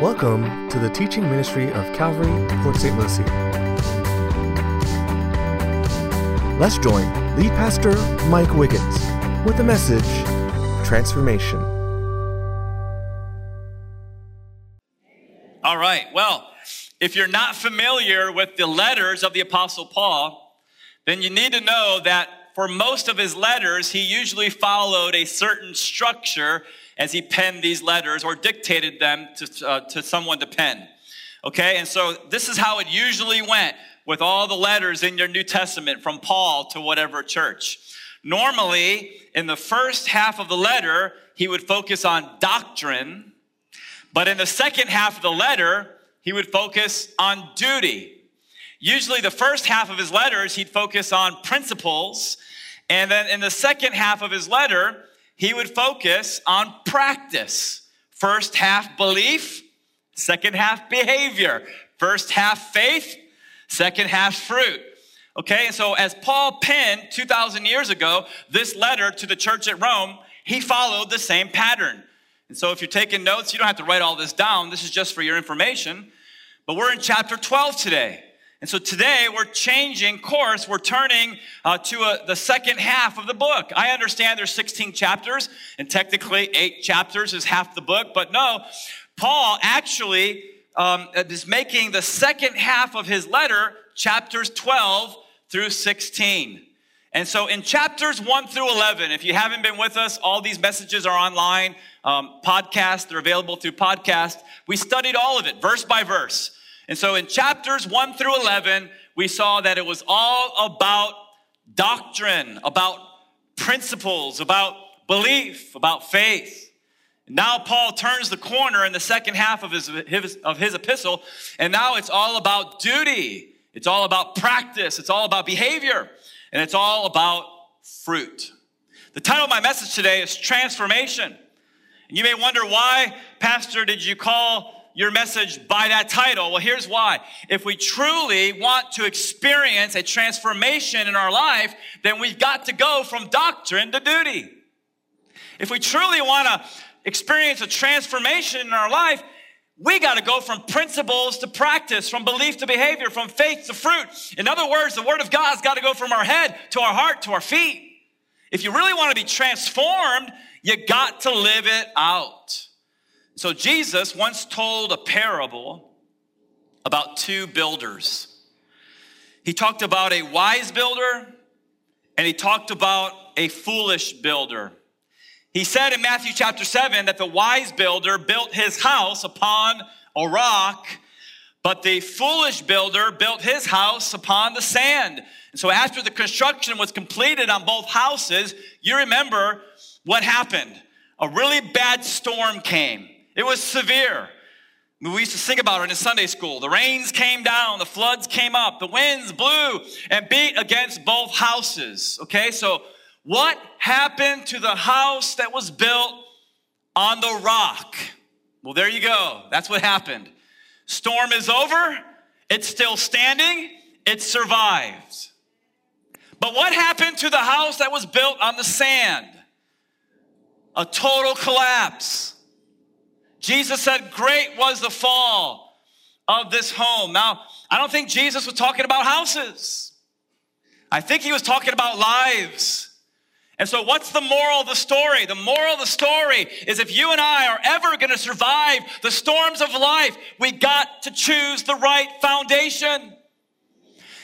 Welcome to the teaching ministry of Calvary, Port St. Lucie. Let's join lead pastor Mike Wiggins with the message Transformation. All right. Well, if you're not familiar with the letters of the Apostle Paul, then you need to know that for most of his letters, he usually followed a certain structure as he penned these letters or dictated them to, uh, to someone to pen. Okay, and so this is how it usually went with all the letters in your New Testament from Paul to whatever church. Normally, in the first half of the letter, he would focus on doctrine, but in the second half of the letter, he would focus on duty. Usually, the first half of his letters, he'd focus on principles, and then in the second half of his letter, he would focus on practice. First half belief, second half behavior. First half faith, second half fruit. Okay, and so as Paul penned 2,000 years ago this letter to the church at Rome, he followed the same pattern. And so if you're taking notes, you don't have to write all this down. This is just for your information. But we're in chapter 12 today. And so today we're changing course. We're turning uh, to a, the second half of the book. I understand there's 16 chapters, and technically eight chapters is half the book. But no, Paul actually um, is making the second half of his letter chapters 12 through 16. And so in chapters 1 through 11, if you haven't been with us, all these messages are online, um, podcast, they're available through podcast. We studied all of it, verse by verse. And so in chapters 1 through 11, we saw that it was all about doctrine, about principles, about belief, about faith. Now Paul turns the corner in the second half of his, his, of his epistle, and now it's all about duty. It's all about practice. It's all about behavior. And it's all about fruit. The title of my message today is Transformation. And you may wonder why, Pastor, did you call your message by that title? Well, here's why. If we truly want to experience a transformation in our life, then we've got to go from doctrine to duty. If we truly want to experience a transformation in our life, we got to go from principles to practice, from belief to behavior, from faith to fruit. In other words, the Word of God's got to go from our head to our heart to our feet. If you really want to be transformed, you got to live it out. So Jesus once told a parable about two builders. He talked about a wise builder and he talked about a foolish builder. He said in Matthew chapter 7 that the wise builder built his house upon a rock, but the foolish builder built his house upon the sand. And so after the construction was completed on both houses, you remember what happened. A really bad storm came. It was severe. We used to sing about it in Sunday school. The rains came down, the floods came up, the winds blew and beat against both houses. Okay, so what happened to the house that was built on the rock? Well, there you go. That's what happened. Storm is over, it's still standing, it survived. But what happened to the house that was built on the sand? A total collapse. Jesus said, Great was the fall of this home. Now, I don't think Jesus was talking about houses. I think he was talking about lives. And so, what's the moral of the story? The moral of the story is if you and I are ever going to survive the storms of life, we got to choose the right foundation.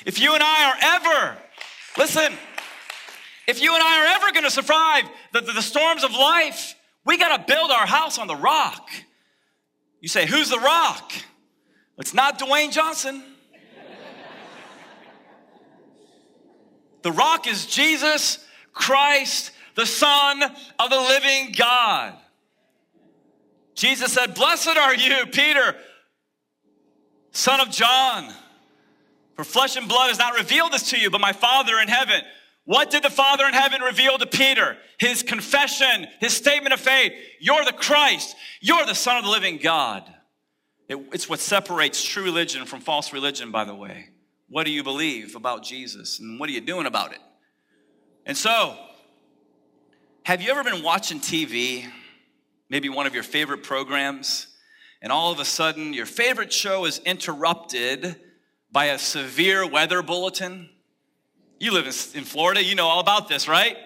If you and I are ever, listen, if you and I are ever going to survive the, the, the storms of life, we got to build our house on the rock. You say, Who's the rock? It's not Dwayne Johnson. the rock is Jesus Christ, the Son of the living God. Jesus said, Blessed are you, Peter, son of John. For flesh and blood has not revealed this to you, but my Father in heaven. What did the Father in heaven reveal to Peter? His confession, his statement of faith. You're the Christ. You're the Son of the living God. It, it's what separates true religion from false religion, by the way. What do you believe about Jesus? And what are you doing about it? And so, have you ever been watching TV? Maybe one of your favorite programs, and all of a sudden your favorite show is interrupted by a severe weather bulletin. You live in, Florida, you know all about this, right?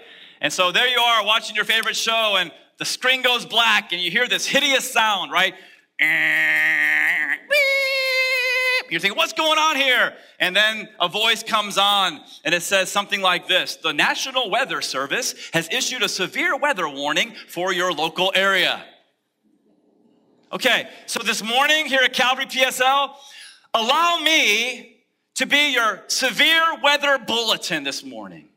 And so there you are watching your favorite show, and the screen goes black, and you hear this hideous sound, right? You're thinking, what's going on here? And then a voice comes on and it says something like this The National Weather Service has issued a severe weather warning for your local area. Okay, so this morning here at Calvary PSL, allow me to be your severe weather bulletin this morning.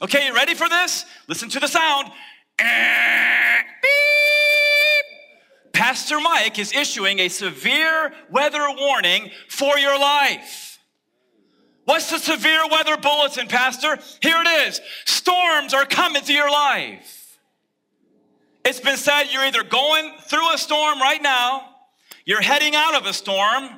Okay, you ready for this? Listen to the sound. Eh, beep. Pastor Mike is issuing a severe weather warning for your life. What's the severe weather bulletin, Pastor? Here it is. Storms are coming to your life. It's been said you're either going through a storm right now, you're heading out of a storm,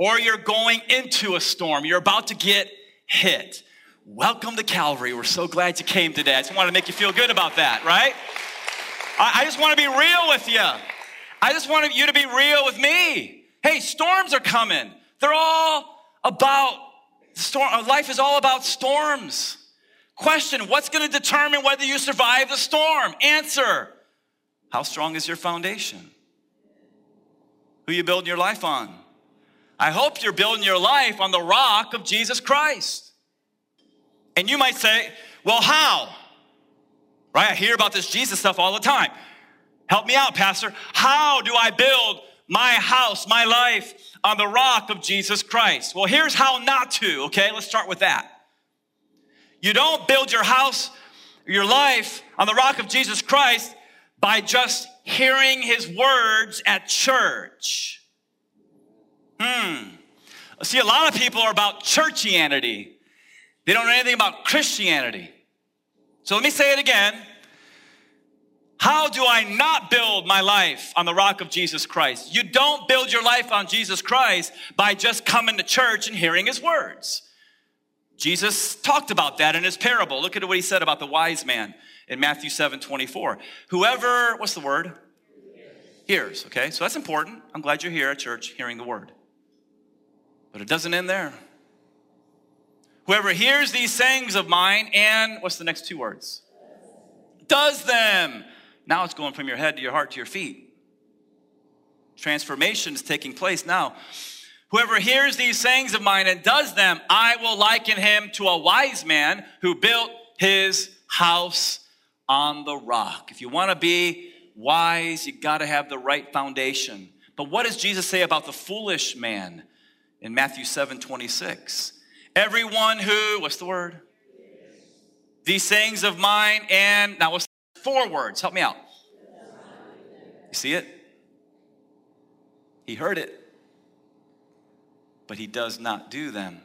or you're going into a storm. You're about to get hit. Welcome to Calvary. We're so glad you came today. I just want to make you feel good about that, right? I, just want to be real with you. I just want you to be real with me. Hey, storms are coming. They're all about storm. Uh, life is all about storms. Question What's going to determine whether you survive the storm? Answer How strong is your foundation? Who you building your life on? I hope you're building your life on the rock of Jesus Christ. And you might say, Well, how? Right? I hear about this Jesus stuff all the time. Help me out, Pastor. How do I build my house, my life on the rock of Jesus Christ? Well, here's how not to, okay? Let's start with that. You don't build your house, your life on the rock of Jesus Christ by just hearing his words at church. Hmm. See, a lot of people are about churchianity. They don't know anything about Christianity. So let me say it again. How do I not build my life on the rock of Jesus Christ? You don't build your life on Jesus Christ by just coming to church and hearing his words. Jesus talked about that in his parable. Look at what he said about the wise man in Matthew 7 24. Whoever, what's the word? Hears, okay? So that's important. I'm glad you're here at church hearing the word. But it doesn't end there. Whoever hears these sayings of mine and, what's the next two words? Does them. Now it's going from your head to your heart to your feet. Transformation is taking place now. Whoever hears these sayings of mine and does them, I will liken him to a wise man who built his house on the rock. If you want to be wise, you got to have the right foundation. But what does Jesus say about the foolish man in Matthew 7 26? Everyone who, what's the word? These sayings of mine, and now what's Four words. Help me out. You see it? He heard it, but he does not do them.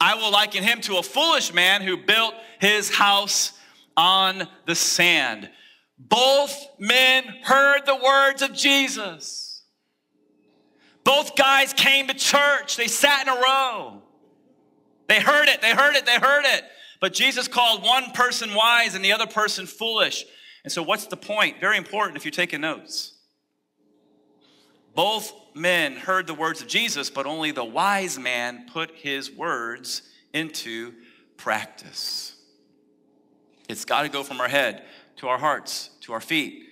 I will liken him to a foolish man who built his house on the sand. Both men heard the words of Jesus. Both guys came to church. They sat in a row. They heard it, they heard it, they heard it. But Jesus called one person wise and the other person foolish. And so, what's the point? Very important if you're taking notes. Both men heard the words of Jesus, but only the wise man put his words into practice. It's got to go from our head to our hearts to our feet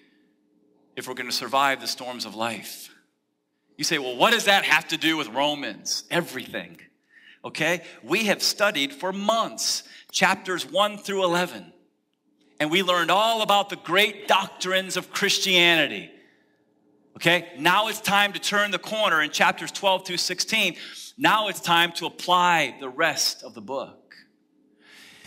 if we're going to survive the storms of life. You say, well, what does that have to do with Romans? Everything. Okay? We have studied for months chapters 1 through 11. And we learned all about the great doctrines of Christianity. Okay, now it's time to turn the corner in chapters 12 through 16. Now it's time to apply the rest of the book.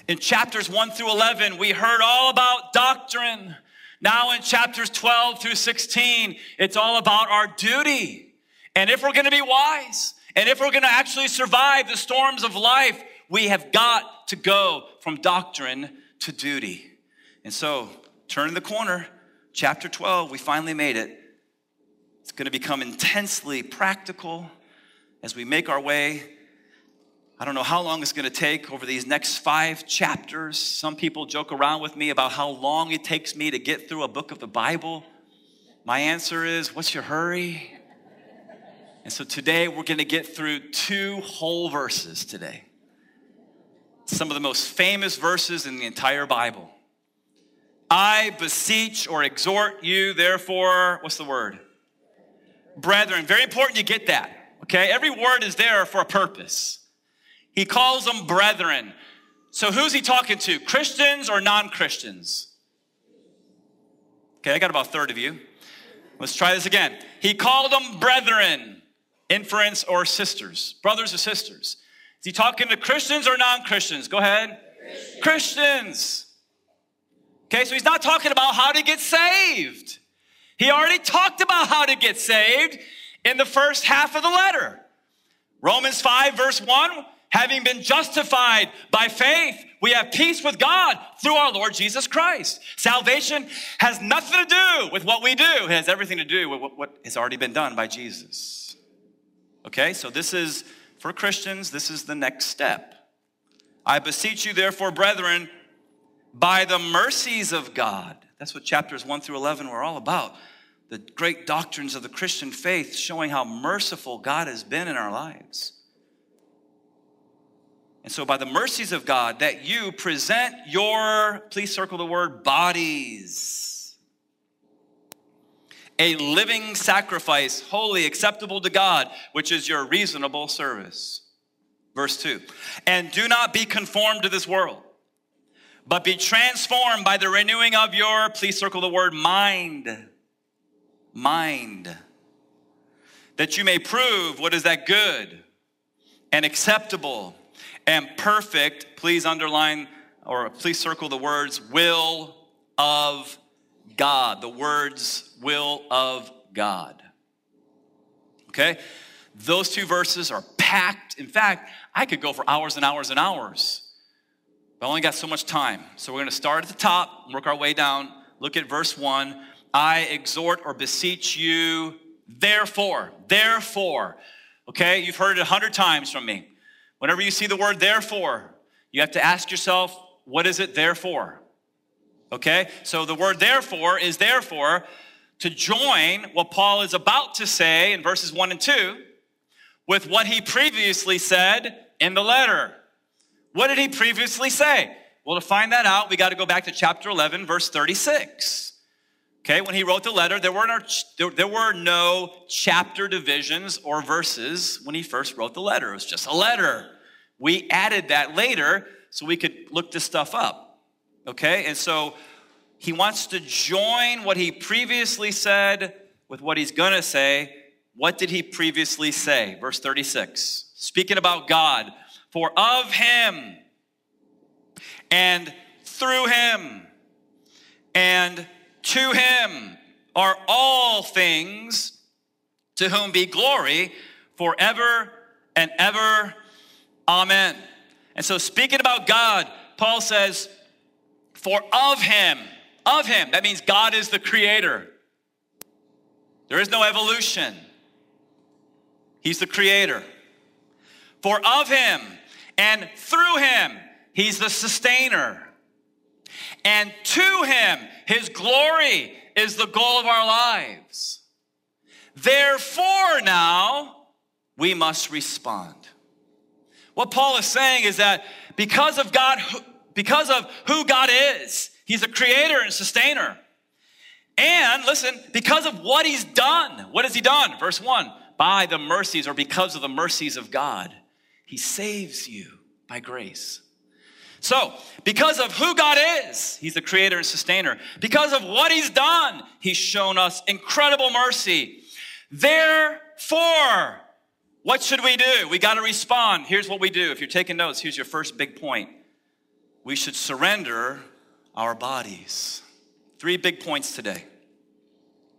In chapters 1 through 11, we heard all about doctrine. Now in chapters 12 through 16, it's all about our duty. And if we're going to be wise, and if we're going to actually survive the storms of life, we have got to go from doctrine to duty. And so, turn the corner, chapter 12, we finally made it. It's going to become intensely practical as we make our way. I don't know how long it's going to take over these next five chapters. Some people joke around with me about how long it takes me to get through a book of the Bible. My answer is, what's your hurry? And so today we're going to get through two whole verses today. Some of the most famous verses in the entire Bible. I beseech or exhort you, therefore, what's the word? Brethren. Very important you get that. Okay? Every word is there for a purpose. He calls them brethren. So who's he talking to? Christians or non Christians? Okay, I got about a third of you. Let's try this again. He called them brethren, inference or sisters, brothers or sisters. Is he talking to Christians or non Christians? Go ahead. Christians. Christians. Okay, so he's not talking about how to get saved. He already talked about how to get saved in the first half of the letter. Romans 5, verse 1 having been justified by faith, we have peace with God through our Lord Jesus Christ. Salvation has nothing to do with what we do, it has everything to do with what has already been done by Jesus. Okay, so this is for Christians, this is the next step. I beseech you, therefore, brethren, by the mercies of God. That's what chapters 1 through 11 were all about. The great doctrines of the Christian faith showing how merciful God has been in our lives. And so, by the mercies of God, that you present your, please circle the word, bodies, a living sacrifice, holy, acceptable to God, which is your reasonable service. Verse 2 And do not be conformed to this world, but be transformed by the renewing of your, please circle the word, mind. Mind. That you may prove what is that good and acceptable and perfect, please underline or please circle the words will of God. The words will of God. Okay? Those two verses are packed. In fact, I could go for hours and hours and hours. But I only got so much time. So we're going to start at the top, work our way down. Look at verse 1. I exhort or beseech you, therefore, therefore. Okay, you've heard it a hundred times from me. Whenever you see the word therefore, you have to ask yourself, what is it therefore? Okay? So the word therefore is therefore to join what Paul is about to say in verses 1 and 2 with what he previously said in the letter. What did he previously say? Well, to find that out, we got to go back to chapter 11, verse 36. Okay, when he wrote the letter, there were, no, there, were no chapter divisions or verses when he first wrote the letter. It was just a letter. We added that later so we could look this stuff up. Okay, and so he wants to join what he previously said with what he's gonna say. What did he previously say? Verse 36. Speaking about God, for of him and through him and to him are all things, to whom be glory forever and ever. Amen. And so, speaking about God, Paul says, For of him, of him, that means God is the creator. There is no evolution, he's the creator. For of him and through him, he's the sustainer. And to him, his glory is the goal of our lives. Therefore, now we must respond. What Paul is saying is that because of God, because of who God is, He's a creator and sustainer. And listen, because of what He's done, what has He done? Verse 1 by the mercies or because of the mercies of God, He saves you by grace. So, because of who God is, He's the creator and sustainer. Because of what He's done, He's shown us incredible mercy. Therefore, what should we do? We got to respond. Here's what we do. If you're taking notes, here's your first big point. We should surrender our bodies. Three big points today.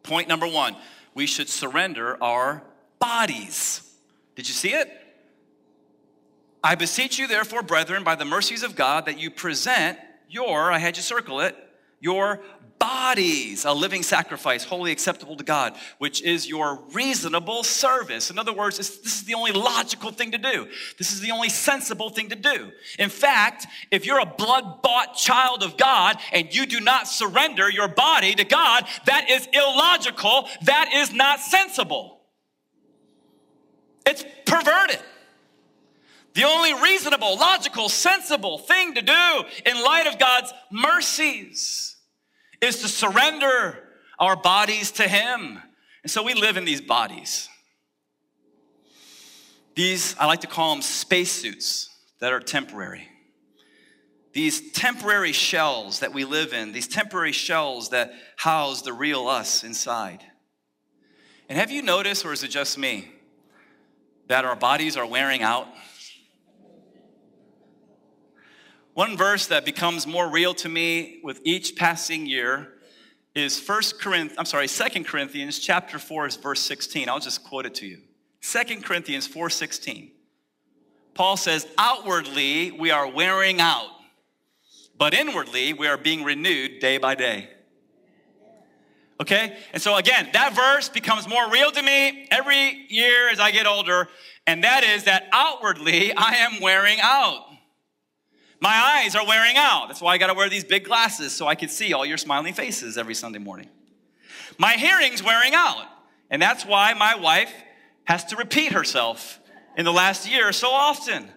Point number one we should surrender our bodies. Did you see it? I beseech you, therefore, brethren, by the mercies of God, that you present your, I had you circle it, your bodies a living sacrifice, holy acceptable to God, which is your reasonable service. In other words, this is the only logical thing to do. This is the only sensible thing to do. In fact, if you're a blood bought child of God and you do not surrender your body to God, that is illogical. That is not sensible. It's perverted. The only reasonable, logical, sensible thing to do in light of God's mercies is to surrender our bodies to Him. And so we live in these bodies. These, I like to call them spacesuits that are temporary. These temporary shells that we live in, these temporary shells that house the real us inside. And have you noticed, or is it just me, that our bodies are wearing out? One verse that becomes more real to me with each passing year is First Corinthians, I'm sorry, Second Corinthians chapter 4 verse 16. I'll just quote it to you. Second Corinthians 4:16. Paul says, "Outwardly we are wearing out, but inwardly we are being renewed day by day." Okay? And so again, that verse becomes more real to me every year as I get older, and that is that outwardly I am wearing out. My eyes are wearing out. That's why I got to wear these big glasses so I can see all your smiling faces every Sunday morning. My hearing's wearing out. And that's why my wife has to repeat herself in the last year so often.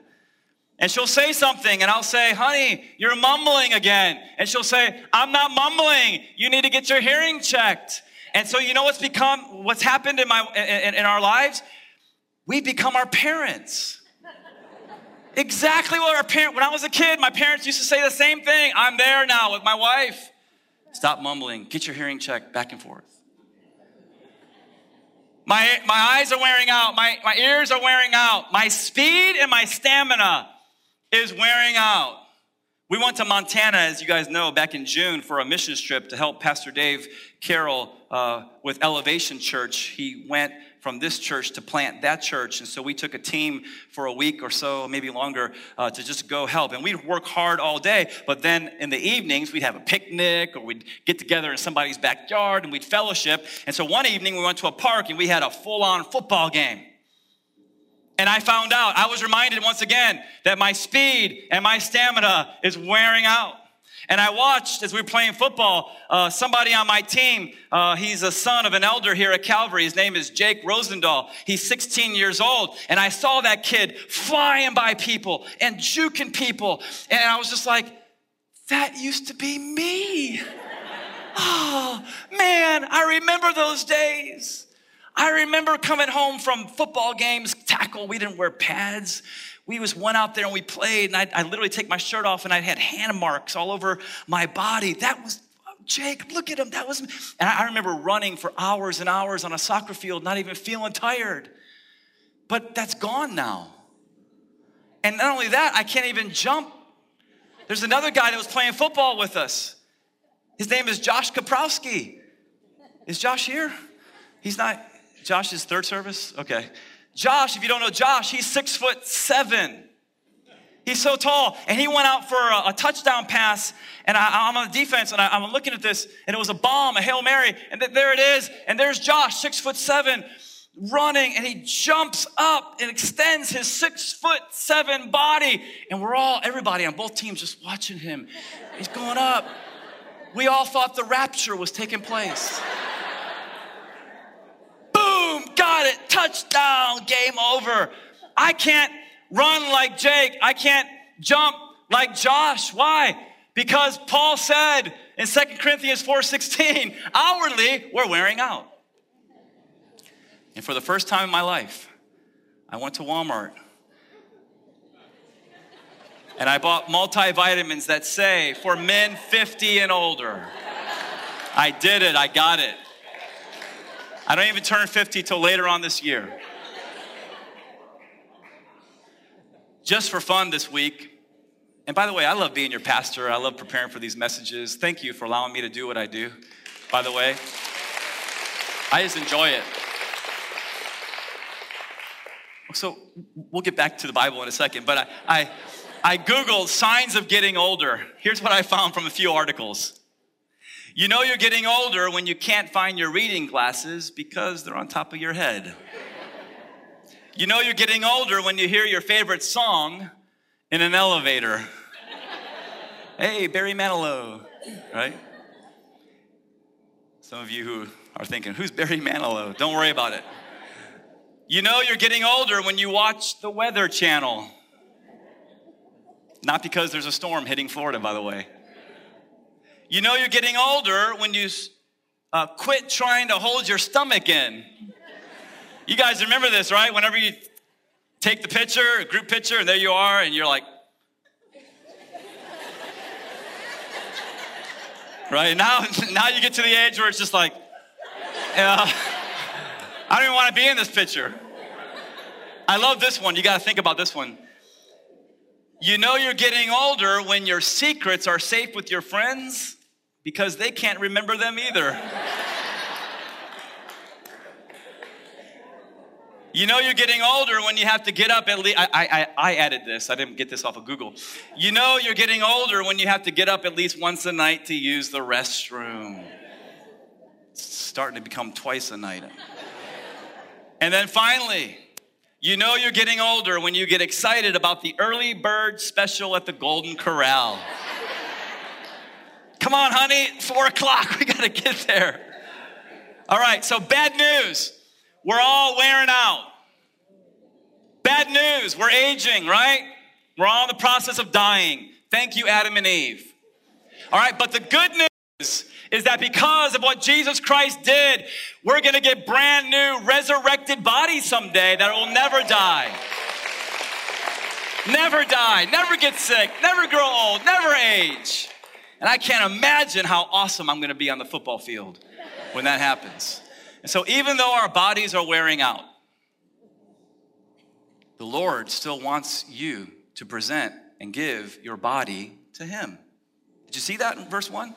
And she'll say something, and I'll say, honey, you're mumbling again. And she'll say, I'm not mumbling. You need to get your hearing checked. And so, you know what's become, what's happened in, my, in, in our lives? We become our parents. Exactly what our parents, when I was a kid, my parents used to say the same thing. I'm there now with my wife. Stop mumbling. Get your hearing checked back and forth. My, my eyes are wearing out. My, my ears are wearing out. My speed and my stamina is wearing out. We went to Montana, as you guys know, back in June for a missions trip to help Pastor Dave Carroll uh, with Elevation Church. He went from this church to plant that church. And so we took a team for a week or so, maybe longer, uh, to just go help. And we'd work hard all day, but then in the evenings, we'd have a picnic or we'd get together in somebody's backyard and we'd fellowship. And so one evening, we went to a park and we had a full on football game. And I found out, I was reminded once again that my speed and my stamina is wearing out. And I watched as we were playing football, uh, somebody on my team, uh, he's a son of an elder here at Calvary. His name is Jake Rosendahl. He's 16 years old. And I saw that kid flying by people and juking people. And I was just like, that used to be me. oh, man, I remember those days. I remember coming home from football games, tackle, we didn't wear pads we was one out there and we played, and I, I literally take my shirt off and I had hand marks all over my body. That was Jake, look at him. That was, me. and I remember running for hours and hours on a soccer field, not even feeling tired. But that's gone now. And not only that, I can't even jump. There's another guy that was playing football with us. His name is Josh Kaprowski. Is Josh here? He's not. Josh's third service? Okay. Josh, if you don't know Josh, he's six foot seven. He's so tall. And he went out for a, a touchdown pass. And I, am on the defense and I, am looking at this and it was a bomb, a Hail Mary. And th- there it is. And there's Josh, six foot seven, running. And he jumps up and extends his six foot seven body. And we're all, everybody on both teams just watching him. He's going up. We all thought the rapture was taking place got it, touchdown, game over. I can't run like Jake. I can't jump like Josh. Why? Because Paul said in 2 Corinthians 4:16, hourly we're wearing out. And for the first time in my life, I went to Walmart and I bought multivitamins that say for men 50 and older. I did it, I got it. I don't even turn 50 till later on this year. Just for fun this week, and by the way, I love being your pastor. I love preparing for these messages. Thank you for allowing me to do what I do, by the way. I just enjoy it. So we'll get back to the Bible in a second, but I, I, I Googled signs of getting older. Here's what I found from a few articles You know you're getting older when you can't find your reading glasses because they're on top of your head. You know you're getting older when you hear your favorite song in an elevator. hey, Barry Manilow, right? Some of you who are thinking, who's Barry Manilow? Don't worry about it. You know you're getting older when you watch the Weather Channel. Not because there's a storm hitting Florida, by the way. You know you're getting older when you uh, quit trying to hold your stomach in. You guys remember this, right? Whenever you take the picture, a group picture, and there you are, and you're like, right? Now, now you get to the age where it's just like, I don't even want to be in this picture. I love this one. You got to think about this one. You know you're getting older when your secrets are safe with your friends because they can't remember them either. You know you're getting older when you have to get up at least. I, I, I added this. I didn't get this off of Google. You know you're getting older when you have to get up at least once a night to use the restroom. It's starting to become twice a night. And then finally, you know you're getting older when you get excited about the early bird special at the Golden Corral. Come on, honey, four o'clock, we gotta get there. All right, so bad news. We're all wearing out. Bad news, we're aging, right? We're all in the process of dying. Thank you, Adam and Eve. All right, but the good news is that because of what Jesus Christ did, we're gonna get brand new resurrected bodies someday that will never die. Never die, never get sick, never grow old, never age. And I can't imagine how awesome I'm gonna be on the football field when that happens. And so, even though our bodies are wearing out, the Lord still wants you to present and give your body to Him. Did you see that in verse 1?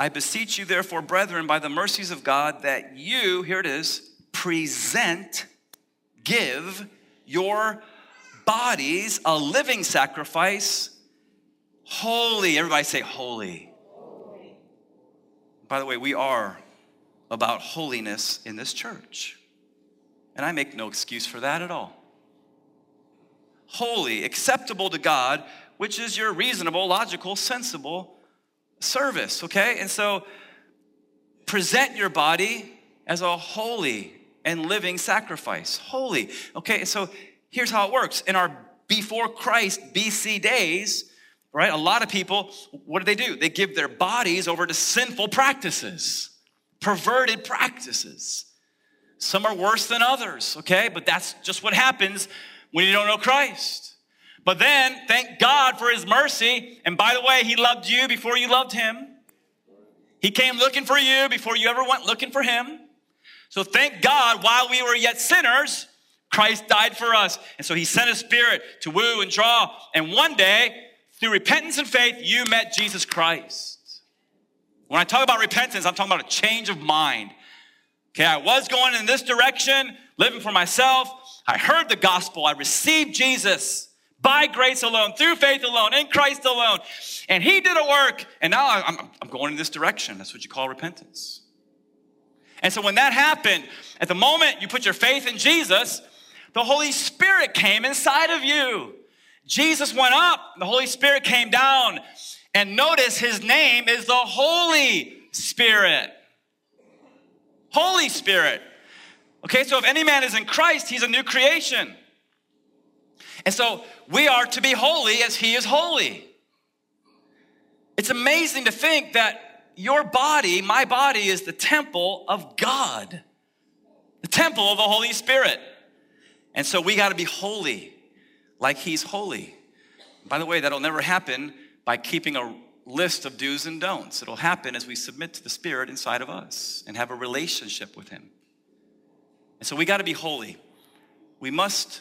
I beseech you, therefore, brethren, by the mercies of God, that you, here it is, present, give your bodies a living sacrifice, holy. Everybody say holy. holy. By the way, we are about holiness in this church. And I make no excuse for that at all. Holy, acceptable to God, which is your reasonable, logical, sensible service, okay? And so present your body as a holy and living sacrifice. Holy, okay? So here's how it works. In our before Christ BC days, right, a lot of people, what do they do? They give their bodies over to sinful practices perverted practices. Some are worse than others, okay? But that's just what happens when you don't know Christ. But then, thank God for his mercy. And by the way, he loved you before you loved him. He came looking for you before you ever went looking for him. So thank God, while we were yet sinners, Christ died for us. And so he sent his spirit to woo and draw. And one day, through repentance and faith, you met Jesus Christ. When I talk about repentance, I'm talking about a change of mind. Okay, I was going in this direction, living for myself. I heard the gospel. I received Jesus by grace alone, through faith alone, in Christ alone. And He did a work. And now I'm, I'm going in this direction. That's what you call repentance. And so when that happened, at the moment you put your faith in Jesus, the Holy Spirit came inside of you. Jesus went up, the Holy Spirit came down, and notice his name is the Holy Spirit. Holy Spirit. Okay, so if any man is in Christ, he's a new creation. And so we are to be holy as he is holy. It's amazing to think that your body, my body, is the temple of God, the temple of the Holy Spirit. And so we got to be holy like he's holy. By the way, that'll never happen by keeping a list of do's and don'ts. It'll happen as we submit to the Spirit inside of us and have a relationship with Him. And so we got to be holy. We must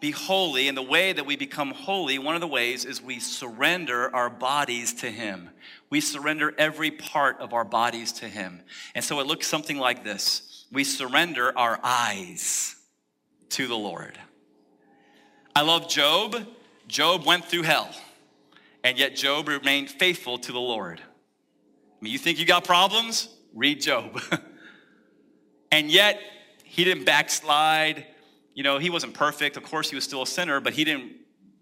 be holy. And the way that we become holy, one of the ways is we surrender our bodies to Him. We surrender every part of our bodies to Him. And so it looks something like this we surrender our eyes to the Lord. I love Job. Job went through hell and yet Job remained faithful to the Lord. I mean, you think you got problems? Read Job. and yet, he didn't backslide. You know, he wasn't perfect. Of course, he was still a sinner, but he didn't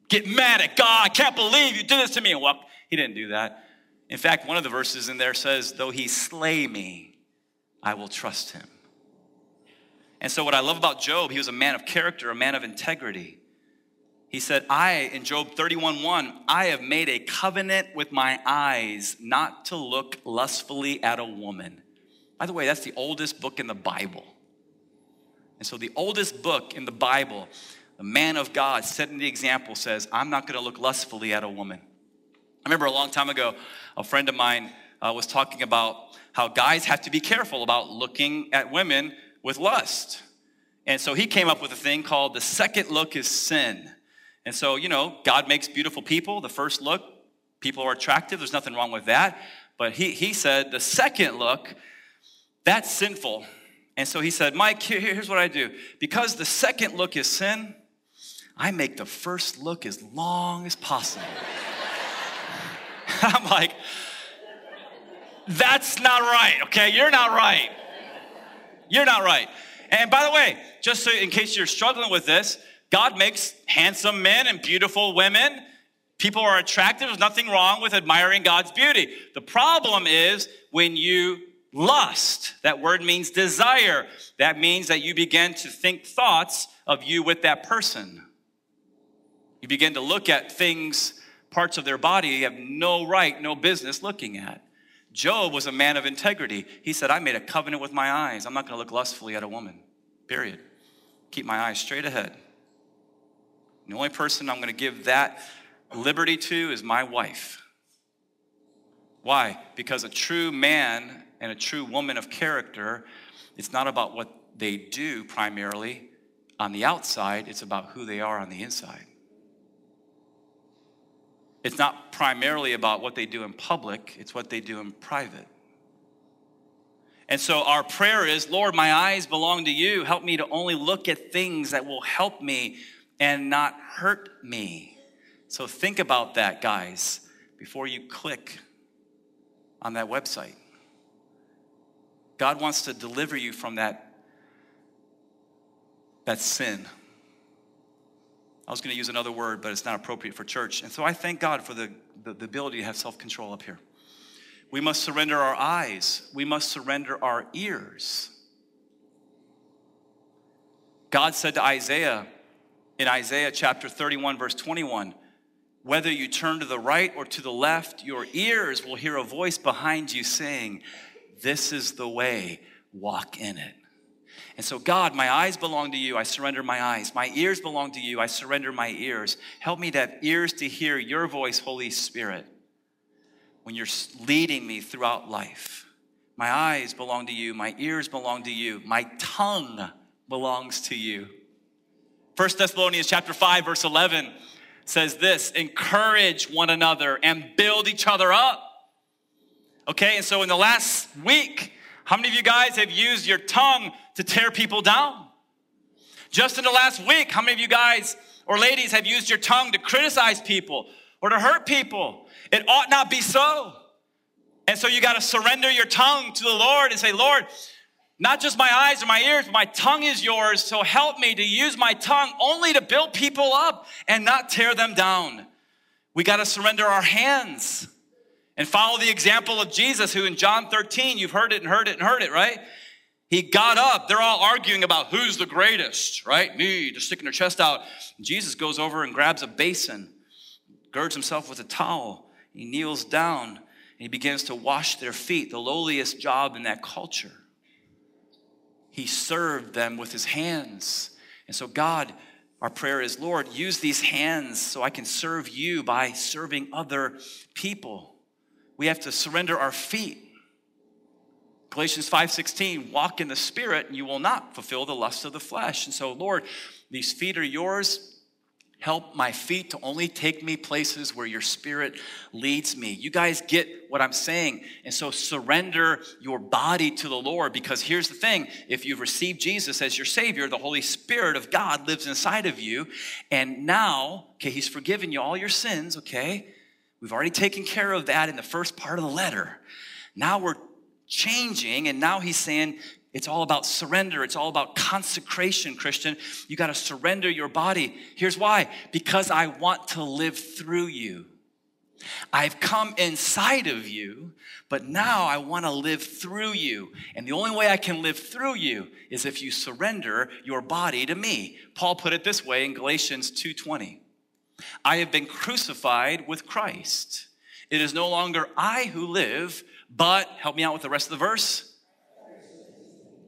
get mad at God. I can't believe you did this to me. Walk. He didn't do that. In fact, one of the verses in there says, Though he slay me, I will trust him. And so, what I love about Job, he was a man of character, a man of integrity. He said, I, in Job 31 1, I have made a covenant with my eyes not to look lustfully at a woman. By the way, that's the oldest book in the Bible. And so, the oldest book in the Bible, the man of God setting the example says, I'm not going to look lustfully at a woman. I remember a long time ago, a friend of mine uh, was talking about how guys have to be careful about looking at women with lust. And so he came up with a thing called the second look is sin. And so, you know, God makes beautiful people. The first look, people are attractive. There's nothing wrong with that. But he, he said the second look, that's sinful. And so he said, Mike, here, here's what I do. Because the second look is sin, I make the first look as long as possible. I'm like, that's not right, okay? You're not right. You're not right. And by the way, just so in case you're struggling with this, God makes handsome men and beautiful women. People are attractive. There's nothing wrong with admiring God's beauty. The problem is when you lust. That word means desire. That means that you begin to think thoughts of you with that person. You begin to look at things, parts of their body you have no right, no business looking at. Job was a man of integrity. He said, I made a covenant with my eyes. I'm not going to look lustfully at a woman, period. Keep my eyes straight ahead. The only person I'm going to give that liberty to is my wife. Why? Because a true man and a true woman of character, it's not about what they do primarily on the outside, it's about who they are on the inside. It's not primarily about what they do in public, it's what they do in private. And so our prayer is Lord, my eyes belong to you. Help me to only look at things that will help me and not hurt me. So think about that, guys, before you click on that website. God wants to deliver you from that, that sin. I was going to use another word, but it's not appropriate for church. And so I thank God for the, the, the ability to have self control up here. We must surrender our eyes, we must surrender our ears. God said to Isaiah in Isaiah chapter 31, verse 21 whether you turn to the right or to the left, your ears will hear a voice behind you saying, This is the way, walk in it. And so, God, my eyes belong to you. I surrender my eyes. My ears belong to you. I surrender my ears. Help me to have ears to hear your voice, Holy Spirit, when you're leading me throughout life. My eyes belong to you. My ears belong to you. My tongue belongs to you. 1 Thessalonians chapter 5 verse 11 says this, encourage one another and build each other up. Okay? And so in the last week, how many of you guys have used your tongue to tear people down? Just in the last week, how many of you guys or ladies have used your tongue to criticize people or to hurt people? It ought not be so. And so you got to surrender your tongue to the Lord and say, Lord, not just my eyes or my ears, but my tongue is yours. So help me to use my tongue only to build people up and not tear them down. We got to surrender our hands and follow the example of Jesus, who in John 13, you've heard it and heard it and heard it, right? He got up. They're all arguing about who's the greatest, right? Me, just sticking their chest out. Jesus goes over and grabs a basin, girds himself with a towel. He kneels down and he begins to wash their feet, the lowliest job in that culture. He served them with his hands. And so, God, our prayer is, Lord, use these hands so I can serve you by serving other people we have to surrender our feet. Galatians 5:16, walk in the spirit and you will not fulfill the lust of the flesh. And so, Lord, these feet are yours. Help my feet to only take me places where your spirit leads me. You guys get what I'm saying. And so surrender your body to the Lord because here's the thing if you've received Jesus as your Savior, the Holy Spirit of God lives inside of you. And now, okay, He's forgiven you all your sins, okay? We've already taken care of that in the first part of the letter. Now we're changing, and now he's saying it's all about surrender. It's all about consecration, Christian. You got to surrender your body. Here's why because I want to live through you. I've come inside of you, but now I want to live through you. And the only way I can live through you is if you surrender your body to me. Paul put it this way in Galatians 2:20. I have been crucified with Christ. It is no longer I who live, but help me out with the rest of the verse.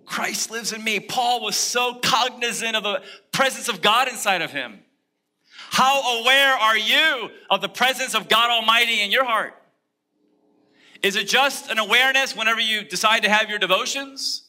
Christ lives in me. Paul was so cognizant of the presence of God inside of him. How aware are you of the presence of God Almighty in your heart? Is it just an awareness whenever you decide to have your devotions?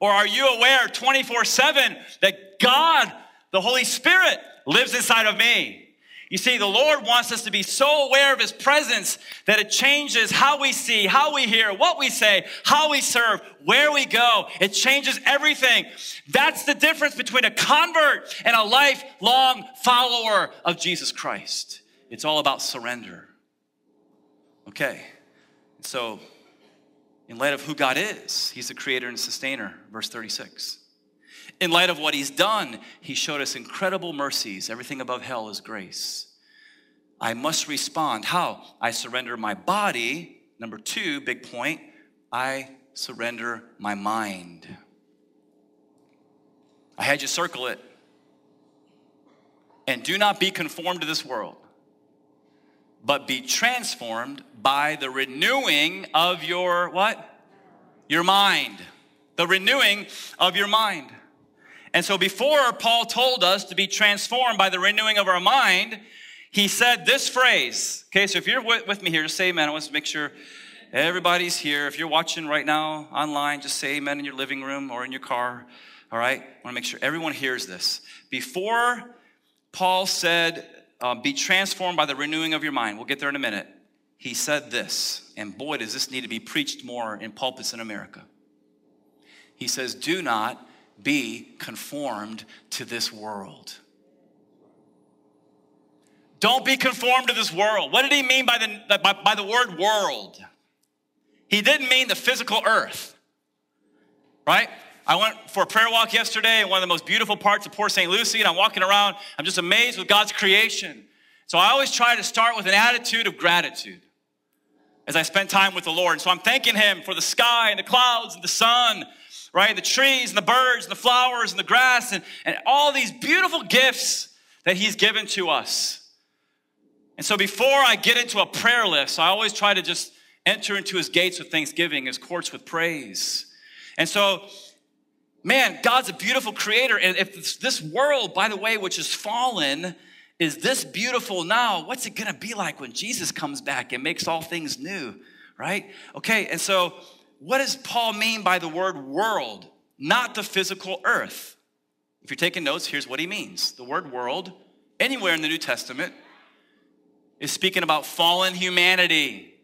Or are you aware 24 7 that God, the Holy Spirit, lives inside of me? You see, the Lord wants us to be so aware of His presence that it changes how we see, how we hear, what we say, how we serve, where we go. It changes everything. That's the difference between a convert and a lifelong follower of Jesus Christ. It's all about surrender. Okay, so in light of who God is, He's the creator and sustainer, verse 36. In light of what he's done, he showed us incredible mercies. Everything above hell is grace. I must respond. How? I surrender my body. Number two, big point, I surrender my mind. I had you circle it. And do not be conformed to this world, but be transformed by the renewing of your what? Your mind. The renewing of your mind. And so before Paul told us to be transformed by the renewing of our mind, he said this phrase. Okay, so if you're with me here, just say amen. I want to make sure everybody's here. If you're watching right now online, just say amen in your living room or in your car. All right? I want to make sure everyone hears this. Before Paul said, um, be transformed by the renewing of your mind, we'll get there in a minute. He said this, and boy, does this need to be preached more in pulpits in America. He says, Do not be conformed to this world. Don't be conformed to this world. What did he mean by the, by, by the word world? He didn't mean the physical earth, right? I went for a prayer walk yesterday in one of the most beautiful parts of Port St. Lucie, and I'm walking around. I'm just amazed with God's creation. So I always try to start with an attitude of gratitude as I spend time with the Lord. And so I'm thanking Him for the sky and the clouds and the sun right? The trees and the birds and the flowers and the grass and, and all these beautiful gifts that He's given to us. And so before I get into a prayer list, I always try to just enter into His gates with thanksgiving, His courts with praise. And so, man, God's a beautiful creator. And if this world, by the way, which is fallen, is this beautiful now, what's it gonna be like when Jesus comes back and makes all things new, right? Okay, and so what does Paul mean by the word world? Not the physical earth. If you're taking notes, here's what he means. The word world, anywhere in the New Testament, is speaking about fallen humanity.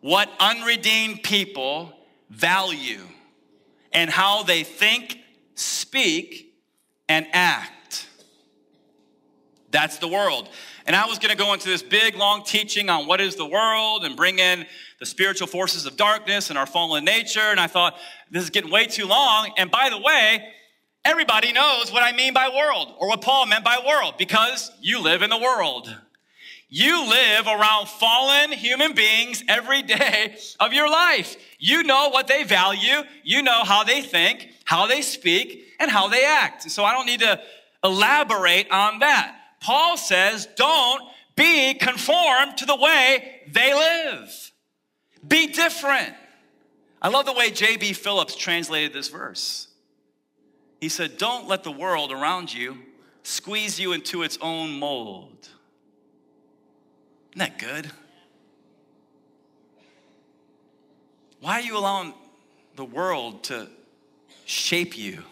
What unredeemed people value and how they think, speak, and act. That's the world. And I was going to go into this big, long teaching on what is the world and bring in the spiritual forces of darkness and our fallen nature. And I thought, this is getting way too long. And by the way, everybody knows what I mean by world or what Paul meant by world because you live in the world. You live around fallen human beings every day of your life. You know what they value, you know how they think, how they speak, and how they act. So I don't need to elaborate on that. Paul says, don't be conformed to the way they live. Be different. I love the way J.B. Phillips translated this verse. He said, Don't let the world around you squeeze you into its own mold. Isn't that good? Why are you allowing the world to shape you?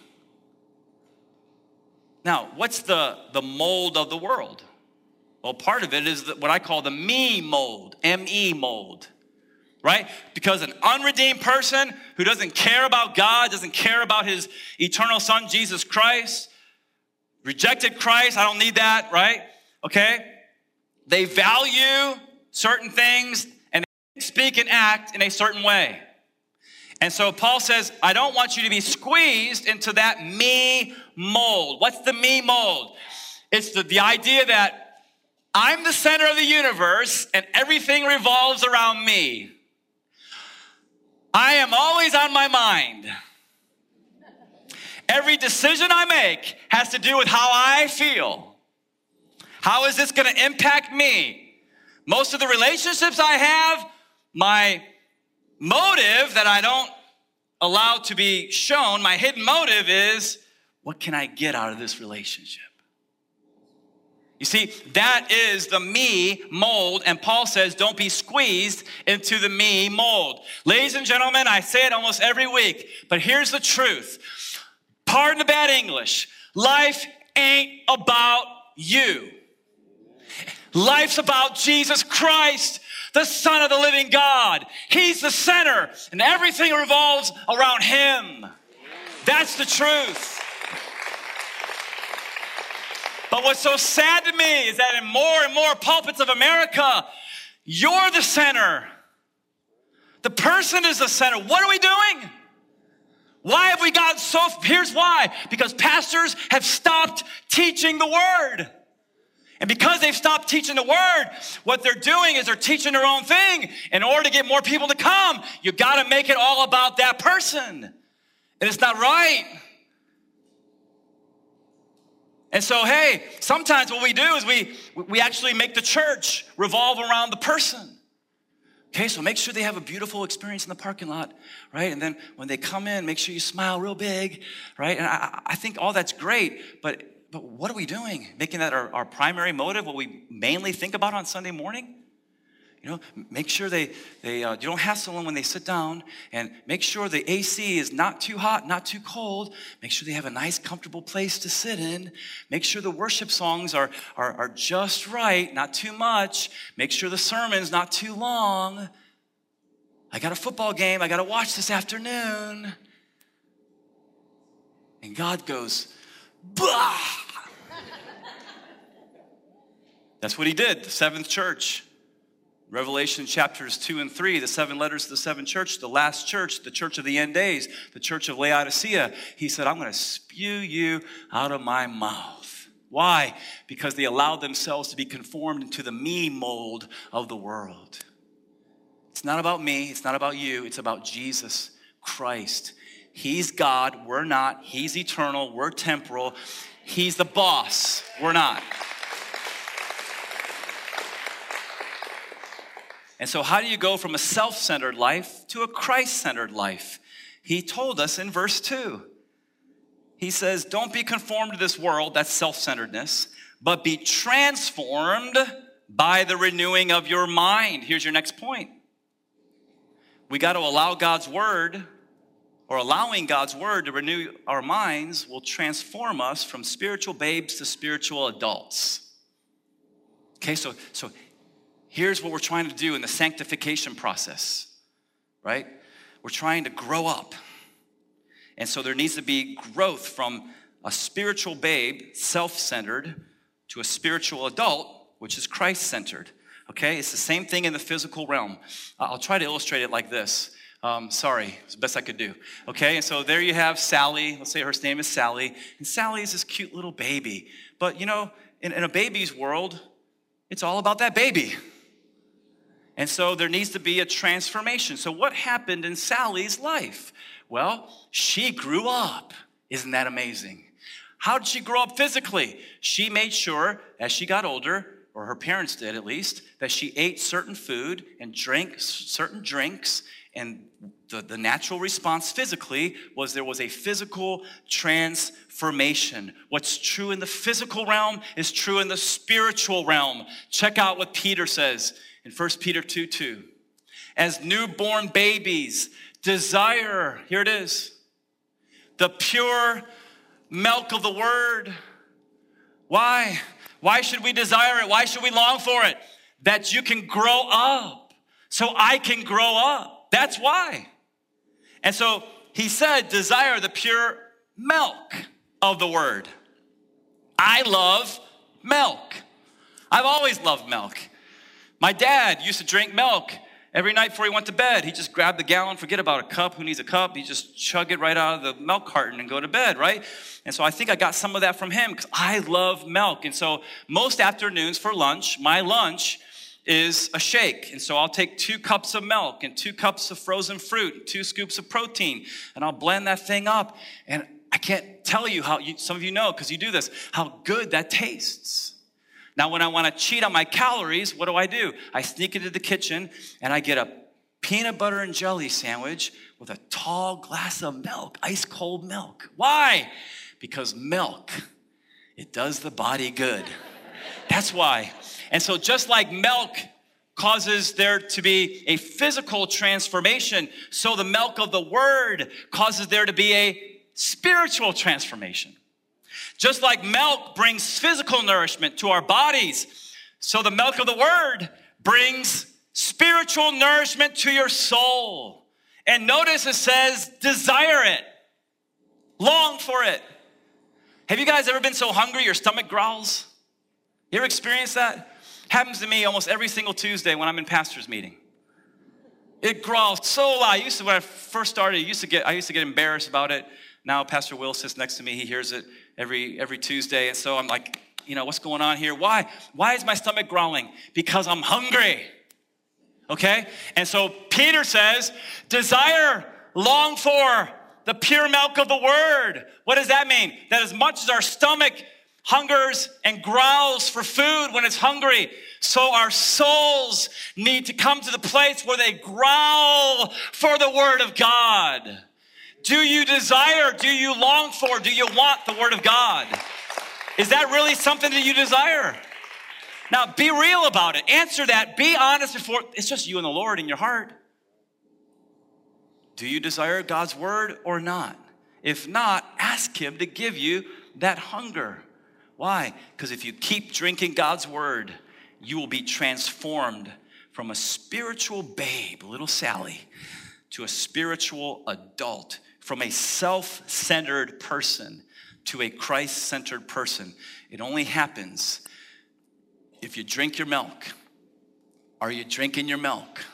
Now, what's the, the mold of the world? Well, part of it is what I call the me mold, M E mold, right? Because an unredeemed person who doesn't care about God, doesn't care about his eternal son, Jesus Christ, rejected Christ, I don't need that, right? Okay? They value certain things and speak and act in a certain way. And so Paul says, I don't want you to be squeezed into that me mold. What's the me mold? It's the, the idea that I'm the center of the universe and everything revolves around me. I am always on my mind. Every decision I make has to do with how I feel. How is this going to impact me? Most of the relationships I have, my motive that I don't allow to be shown, my hidden motive is what can I get out of this relationship? You see, that is the me mold, and Paul says, don't be squeezed into the me mold. Ladies and gentlemen, I say it almost every week, but here's the truth. Pardon the bad English. Life ain't about you. Life's about Jesus Christ, the Son of the living God. He's the center, and everything revolves around Him. That's the truth. But what's so sad to me is that in more and more pulpits of America, you're the center. The person is the center. What are we doing? Why have we gotten so? Here's why because pastors have stopped teaching the word. And because they've stopped teaching the word, what they're doing is they're teaching their own thing. In order to get more people to come, you got to make it all about that person. And it's not right. And so, hey, sometimes what we do is we, we actually make the church revolve around the person. Okay, so make sure they have a beautiful experience in the parking lot, right? And then when they come in, make sure you smile real big, right? And I, I think all that's great, but, but what are we doing? Making that our, our primary motive, what we mainly think about on Sunday morning? You know, make sure they, they uh, you don't hassle them when they sit down, and make sure the AC is not too hot, not too cold. Make sure they have a nice, comfortable place to sit in. Make sure the worship songs are, are, are just right, not too much. Make sure the sermon's not too long. I got a football game I got to watch this afternoon. And God goes, bah! That's what he did, the seventh church. Revelation chapters 2 and 3, the seven letters to the seven church, the last church, the church of the end days, the church of Laodicea. He said, I'm going to spew you out of my mouth. Why? Because they allowed themselves to be conformed into the me mold of the world. It's not about me, it's not about you, it's about Jesus Christ. He's God, we're not. He's eternal, we're temporal. He's the boss, we're not. And so, how do you go from a self centered life to a Christ centered life? He told us in verse 2. He says, Don't be conformed to this world, that's self centeredness, but be transformed by the renewing of your mind. Here's your next point. We got to allow God's word, or allowing God's word to renew our minds will transform us from spiritual babes to spiritual adults. Okay, so, so here's what we're trying to do in the sanctification process, right? We're trying to grow up. And so there needs to be growth from a spiritual babe, self centered, to a spiritual adult, which is Christ centered. Okay? It's the same thing in the physical realm. I'll try to illustrate it like this. Um, sorry, it's the best I could do. Okay, and so there you have Sally. Let's say her name is Sally. And Sally is this cute little baby. But you know, in, in a baby's world, it's all about that baby. And so there needs to be a transformation. So, what happened in Sally's life? Well, she grew up. Isn't that amazing? How did she grow up physically? She made sure as she got older, or her parents did at least, that she ate certain food and drank certain drinks. And the, the natural response physically was there was a physical transformation. What's true in the physical realm is true in the spiritual realm. Check out what Peter says in 1 Peter 2 2. As newborn babies, desire, here it is, the pure milk of the word. Why? Why should we desire it? Why should we long for it? That you can grow up, so I can grow up. That's why. And so he said, desire the pure milk of the word. I love milk. I've always loved milk. My dad used to drink milk Every night before he went to bed, he just grabbed the gallon, forget about a cup. Who needs a cup? He just chug it right out of the milk carton and go to bed, right? And so I think I got some of that from him because I love milk. And so most afternoons for lunch, my lunch is a shake. And so I'll take two cups of milk and two cups of frozen fruit, and two scoops of protein, and I'll blend that thing up. And I can't tell you how, you, some of you know because you do this, how good that tastes. Now, when I want to cheat on my calories, what do I do? I sneak into the kitchen and I get a peanut butter and jelly sandwich with a tall glass of milk, ice cold milk. Why? Because milk, it does the body good. That's why. And so, just like milk causes there to be a physical transformation, so the milk of the word causes there to be a spiritual transformation. Just like milk brings physical nourishment to our bodies, so the milk of the word brings spiritual nourishment to your soul. And notice it says, desire it, long for it. Have you guys ever been so hungry your stomach growls? You ever experienced that? Happens to me almost every single Tuesday when I'm in pastor's meeting. It growls so loud. I used to, when I first started, I used to get, I used to get embarrassed about it. Now Pastor Will sits next to me. He hears it every every Tuesday, and so I'm like, you know, what's going on here? Why? Why is my stomach growling? Because I'm hungry. Okay? And so Peter says, desire, long for the pure milk of the word. What does that mean? That as much as our stomach hungers and growls for food when it's hungry, so our souls need to come to the place where they growl for the word of God. Do you desire? Do you long for? Do you want the Word of God? Is that really something that you desire? Now, be real about it. Answer that. Be honest before it's just you and the Lord in your heart. Do you desire God's Word or not? If not, ask Him to give you that hunger. Why? Because if you keep drinking God's Word, you will be transformed from a spiritual babe, little Sally, to a spiritual adult from a self centered person to a Christ centered person. It only happens if you drink your milk. Are you drinking your milk?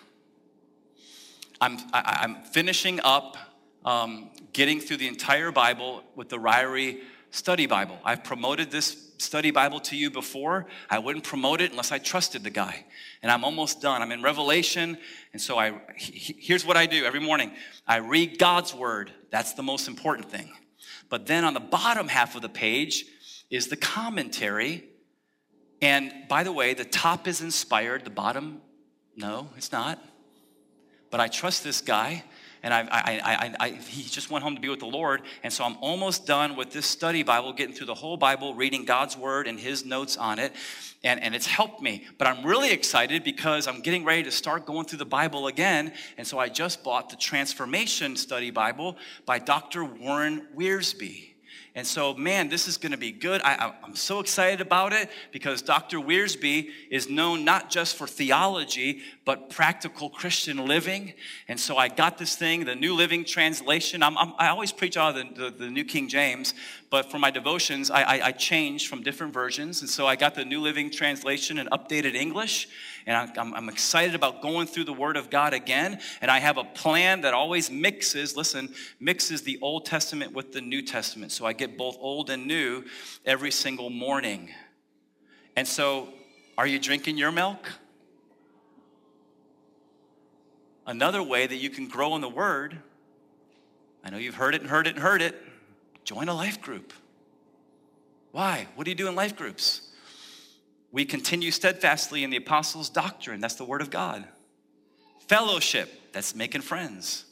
I'm, I, am finishing up um, getting through the entire Bible with the Ryrie Study Bible. I've promoted this study Bible to you before, I wouldn't promote it unless I trusted the guy. And I'm almost done. I'm in Revelation. And so I, here's what I do every morning I read God's word. That's the most important thing. But then on the bottom half of the page is the commentary. And by the way, the top is inspired, the bottom, no, it's not. But I trust this guy and I, I, I, he just went home to be with the Lord. And so I'm almost done with this study Bible, getting through the whole Bible, reading God's word and his notes on it. And, and it's helped me. But I'm really excited because I'm getting ready to start going through the Bible again. And so I just bought the Transformation Study Bible by Dr. Warren Wiersbe. And so, man, this is going to be good. I, am so excited about it because Dr. Wiersbe is known not just for theology, but practical Christian living. And so I got this thing, the New Living Translation. I'm, I'm, i always preach out of the, the, the, New King James, but for my devotions, I, I, I change from different versions. And so I got the New Living Translation in updated English. And I'm, I'm excited about going through the Word of God again. And I have a plan that always mixes, listen, mixes the Old Testament with the New Testament. So I get both old and new every single morning. And so, are you drinking your milk? Another way that you can grow in the Word, I know you've heard it and heard it and heard it, join a life group. Why? What do you do in life groups? We continue steadfastly in the apostles' doctrine, that's the word of God. Fellowship, that's making friends.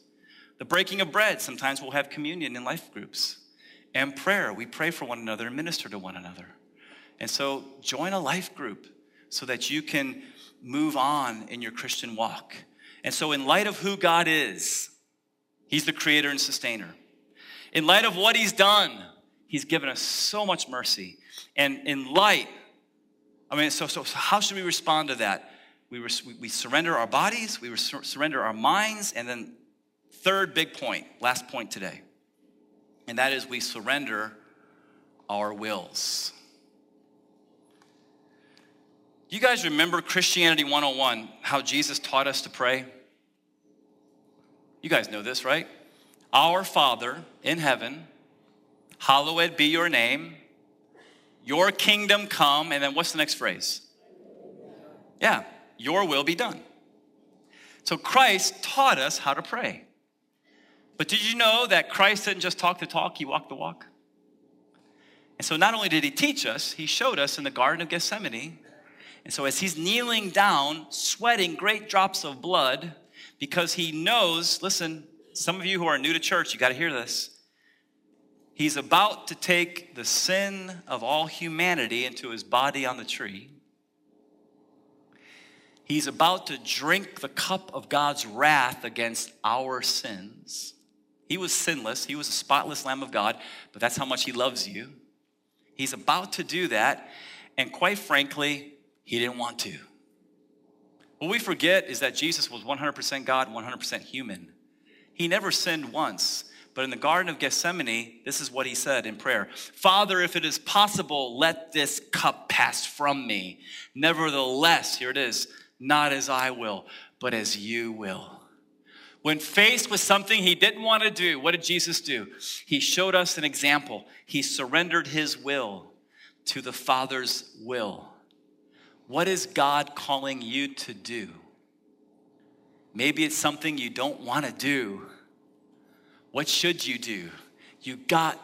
The breaking of bread, sometimes we'll have communion in life groups. And prayer, we pray for one another and minister to one another. And so join a life group so that you can move on in your Christian walk. And so, in light of who God is, He's the creator and sustainer. In light of what He's done, He's given us so much mercy. And in light I mean, so, so, so how should we respond to that? We, we, we surrender our bodies, we surrender our minds, and then, third big point, last point today, and that is we surrender our wills. You guys remember Christianity 101, how Jesus taught us to pray? You guys know this, right? Our Father in heaven, hallowed be your name, your kingdom come, and then what's the next phrase? Yeah, your will be done. So Christ taught us how to pray. But did you know that Christ didn't just talk the talk, he walked the walk? And so not only did he teach us, he showed us in the Garden of Gethsemane. And so as he's kneeling down, sweating great drops of blood, because he knows, listen, some of you who are new to church, you got to hear this. He's about to take the sin of all humanity into his body on the tree. He's about to drink the cup of God's wrath against our sins. He was sinless, he was a spotless Lamb of God, but that's how much he loves you. He's about to do that, and quite frankly, he didn't want to. What we forget is that Jesus was 100% God, 100% human. He never sinned once. But in the Garden of Gethsemane, this is what he said in prayer Father, if it is possible, let this cup pass from me. Nevertheless, here it is, not as I will, but as you will. When faced with something he didn't want to do, what did Jesus do? He showed us an example. He surrendered his will to the Father's will. What is God calling you to do? Maybe it's something you don't want to do. What should you do? You got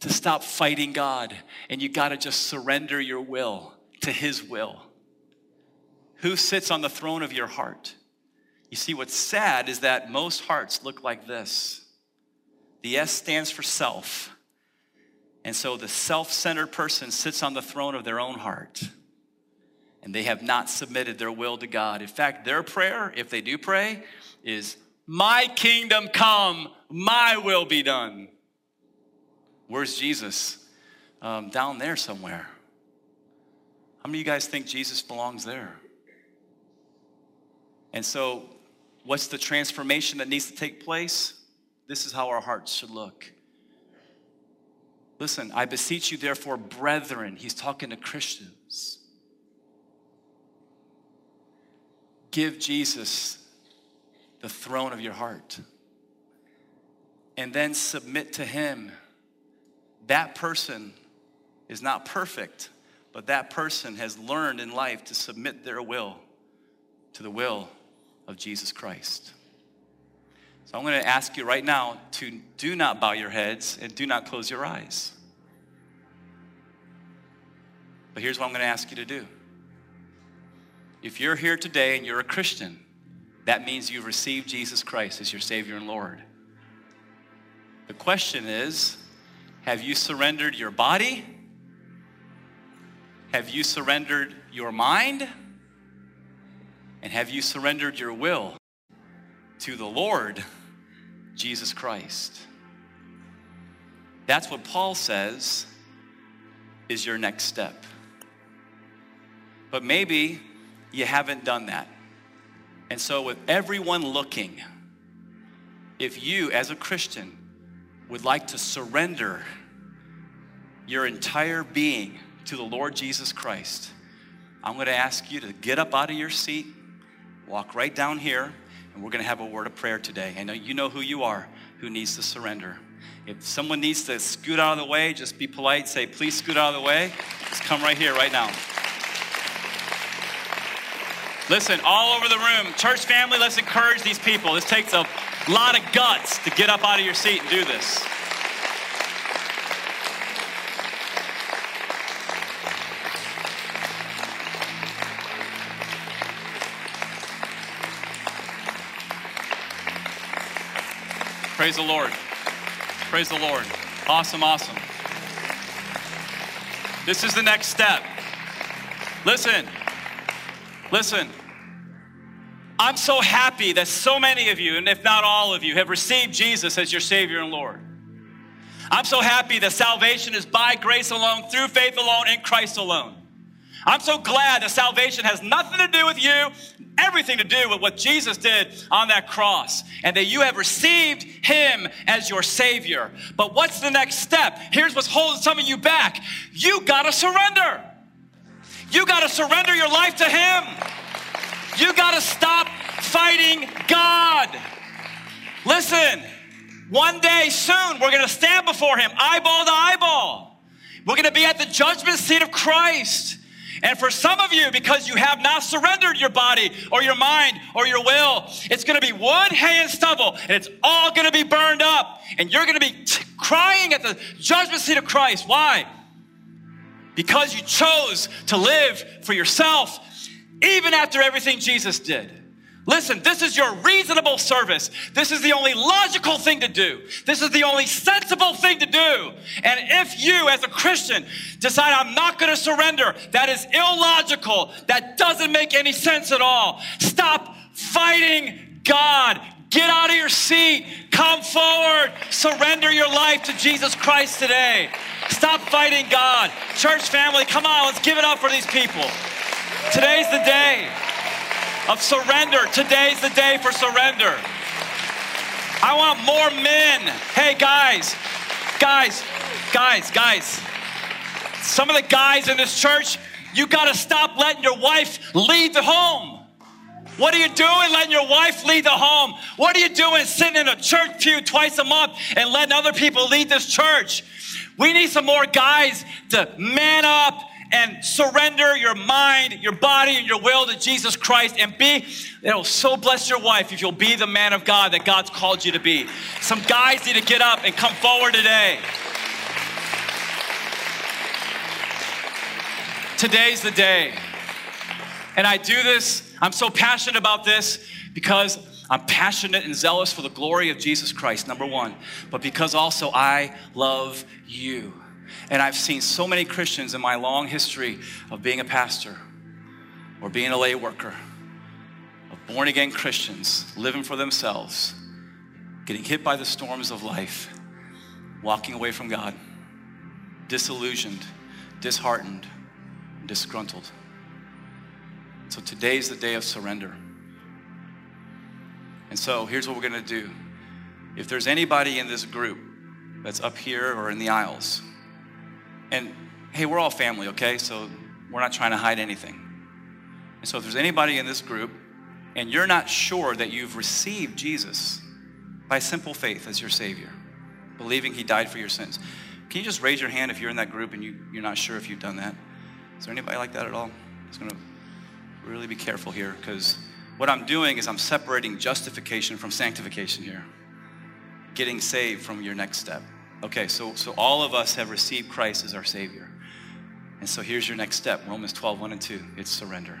to stop fighting God and you got to just surrender your will to His will. Who sits on the throne of your heart? You see, what's sad is that most hearts look like this. The S stands for self. And so the self centered person sits on the throne of their own heart and they have not submitted their will to God. In fact, their prayer, if they do pray, is, My kingdom come, my will be done. Where's Jesus? Um, down there somewhere. How many of you guys think Jesus belongs there? And so, what's the transformation that needs to take place? This is how our hearts should look. Listen, I beseech you, therefore, brethren, he's talking to Christians give Jesus the throne of your heart and then submit to Him. That person is not perfect, but that person has learned in life to submit their will to the will of Jesus Christ. So I'm going to ask you right now to do not bow your heads and do not close your eyes. But here's what I'm going to ask you to do. If you're here today and you're a Christian, that means you've received Jesus Christ as your Savior and Lord. The question is have you surrendered your body? Have you surrendered your mind? And have you surrendered your will to the Lord Jesus Christ? That's what Paul says is your next step. But maybe you haven't done that. And so, with everyone looking, if you, as a Christian, would like to surrender your entire being to the Lord Jesus Christ, I'm going to ask you to get up out of your seat, walk right down here, and we're going to have a word of prayer today. I know you know who you are who needs to surrender. If someone needs to scoot out of the way, just be polite, say, please scoot out of the way. Just come right here, right now. Listen, all over the room, church family, let's encourage these people. This takes a lot of guts to get up out of your seat and do this. Praise the Lord. Praise the Lord. Awesome, awesome. This is the next step. Listen, Listen, I'm so happy that so many of you, and if not all of you, have received Jesus as your Savior and Lord. I'm so happy that salvation is by grace alone, through faith alone, in Christ alone. I'm so glad that salvation has nothing to do with you, everything to do with what Jesus did on that cross, and that you have received Him as your Savior. But what's the next step? Here's what's holding some of you back you gotta surrender. You got to surrender your life to Him. You got to stop fighting God. Listen, one day soon we're going to stand before him, eyeball to eyeball. We're going to be at the judgment seat of Christ. And for some of you, because you have not surrendered your body or your mind or your will, it's going to be one hay, and stubble, and it's all going to be burned up. And you're going to be t- crying at the judgment seat of Christ. Why? Because you chose to live for yourself, even after everything Jesus did. Listen, this is your reasonable service. This is the only logical thing to do. This is the only sensible thing to do. And if you, as a Christian, decide I'm not going to surrender, that is illogical. That doesn't make any sense at all. Stop fighting God. Get out of your seat. Come forward. Surrender your life to Jesus Christ today. Stop fighting God. Church family, come on, let's give it up for these people. Today's the day of surrender. Today's the day for surrender. I want more men. Hey, guys, guys, guys, guys. Some of the guys in this church, you got to stop letting your wife lead the home. What are you doing letting your wife lead the home? What are you doing sitting in a church pew twice a month and letting other people lead this church? We need some more guys to man up and surrender your mind, your body, and your will to Jesus Christ and be, it'll so bless your wife if you'll be the man of God that God's called you to be. Some guys need to get up and come forward today. Today's the day. And I do this, I'm so passionate about this because I'm passionate and zealous for the glory of Jesus Christ, number one, but because also I love you. And I've seen so many Christians in my long history of being a pastor or being a lay worker, of born again Christians living for themselves, getting hit by the storms of life, walking away from God, disillusioned, disheartened, disgruntled. So today's the day of surrender. And so here's what we're going to do. If there's anybody in this group that's up here or in the aisles and hey, we're all family, okay? So we're not trying to hide anything. And so if there's anybody in this group and you're not sure that you've received Jesus by simple faith as your Savior, believing He died for your sins, can you just raise your hand if you're in that group and you, you're not sure if you've done that? Is there anybody like that at all? It's going to really be careful here because what I'm doing is I'm separating justification from sanctification here, getting saved from your next step. Okay, so, so all of us have received Christ as our Savior. And so here's your next step Romans 12, 1 and 2. It's surrender.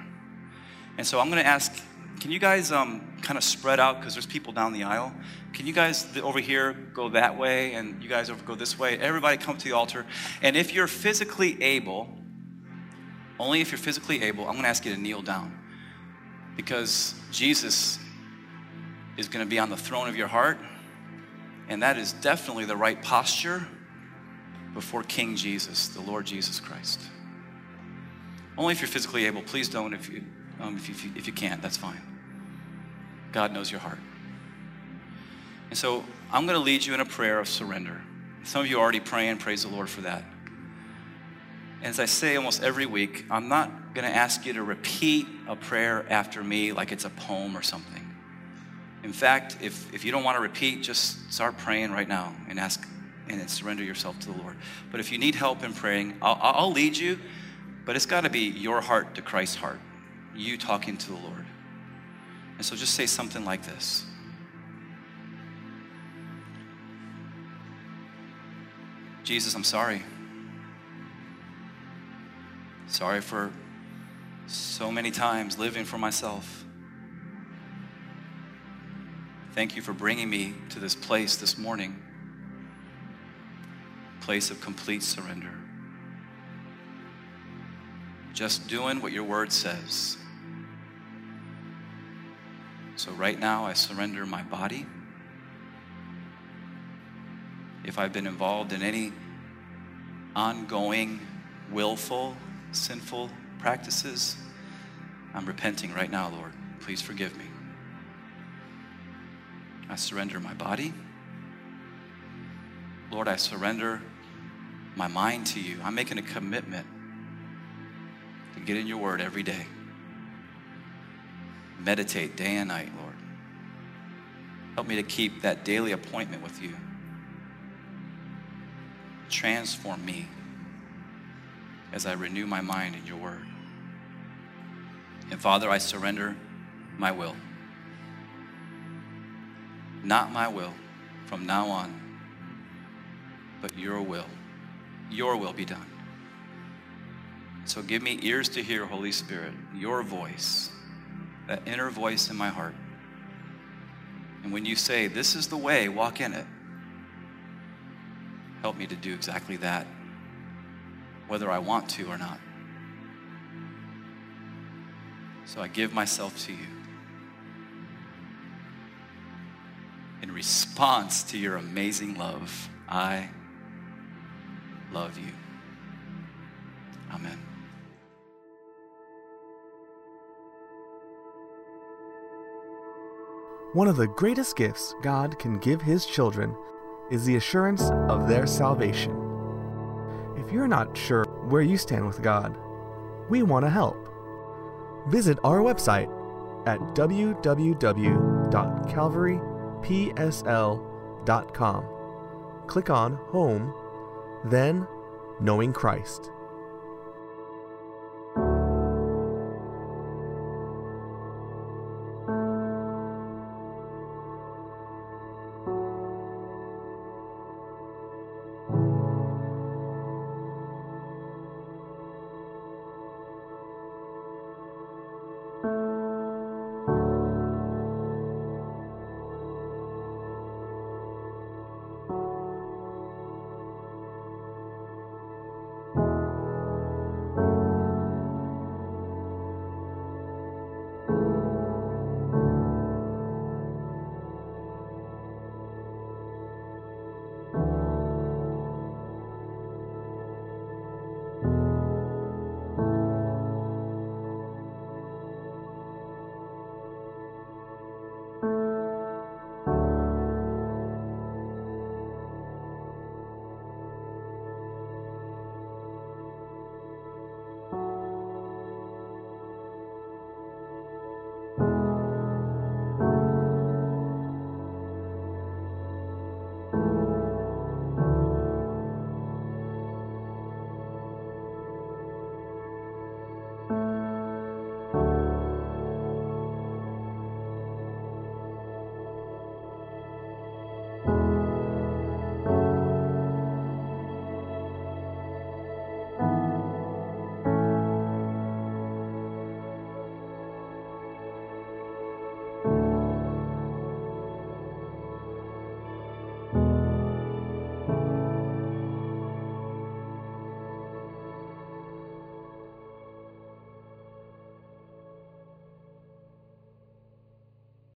And so I'm going to ask can you guys um, kind of spread out because there's people down the aisle? Can you guys over here go that way and you guys over go this way? Everybody come to the altar. And if you're physically able, only if you're physically able, I'm going to ask you to kneel down because Jesus is going to be on the throne of your heart and that is definitely the right posture before King Jesus, the Lord Jesus Christ. Only if you're physically able. Please don't if you, um, if, you, if you can't, that's fine. God knows your heart. And so I'm going to lead you in a prayer of surrender. Some of you are already praying, praise the Lord for that. As I say almost every week, I'm not going to ask you to repeat a prayer after me like it's a poem or something. In fact, if, if you don't want to repeat, just start praying right now and ask and surrender yourself to the Lord. But if you need help in praying, I'll, I'll lead you, but it's got to be your heart to Christ's heart, you talking to the Lord. And so just say something like this Jesus, I'm sorry. Sorry for so many times living for myself. Thank you for bringing me to this place this morning, place of complete surrender. Just doing what your word says. So, right now, I surrender my body. If I've been involved in any ongoing, willful, sinful practices, I'm repenting right now, Lord. Please forgive me. I surrender my body. Lord, I surrender my mind to you. I'm making a commitment to get in your word every day. Meditate day and night, Lord. Help me to keep that daily appointment with you. Transform me as I renew my mind in your word. And Father, I surrender my will. Not my will from now on, but your will. Your will be done. So give me ears to hear, Holy Spirit, your voice, that inner voice in my heart. And when you say, This is the way, walk in it, help me to do exactly that, whether I want to or not. So I give myself to you. In response to your amazing love, I love you. Amen. One of the greatest gifts God can give His children is the assurance of their salvation. If you're not sure where you stand with God, we want to help. Visit our website at www.calvarypsl.com. Click on Home, then Knowing Christ.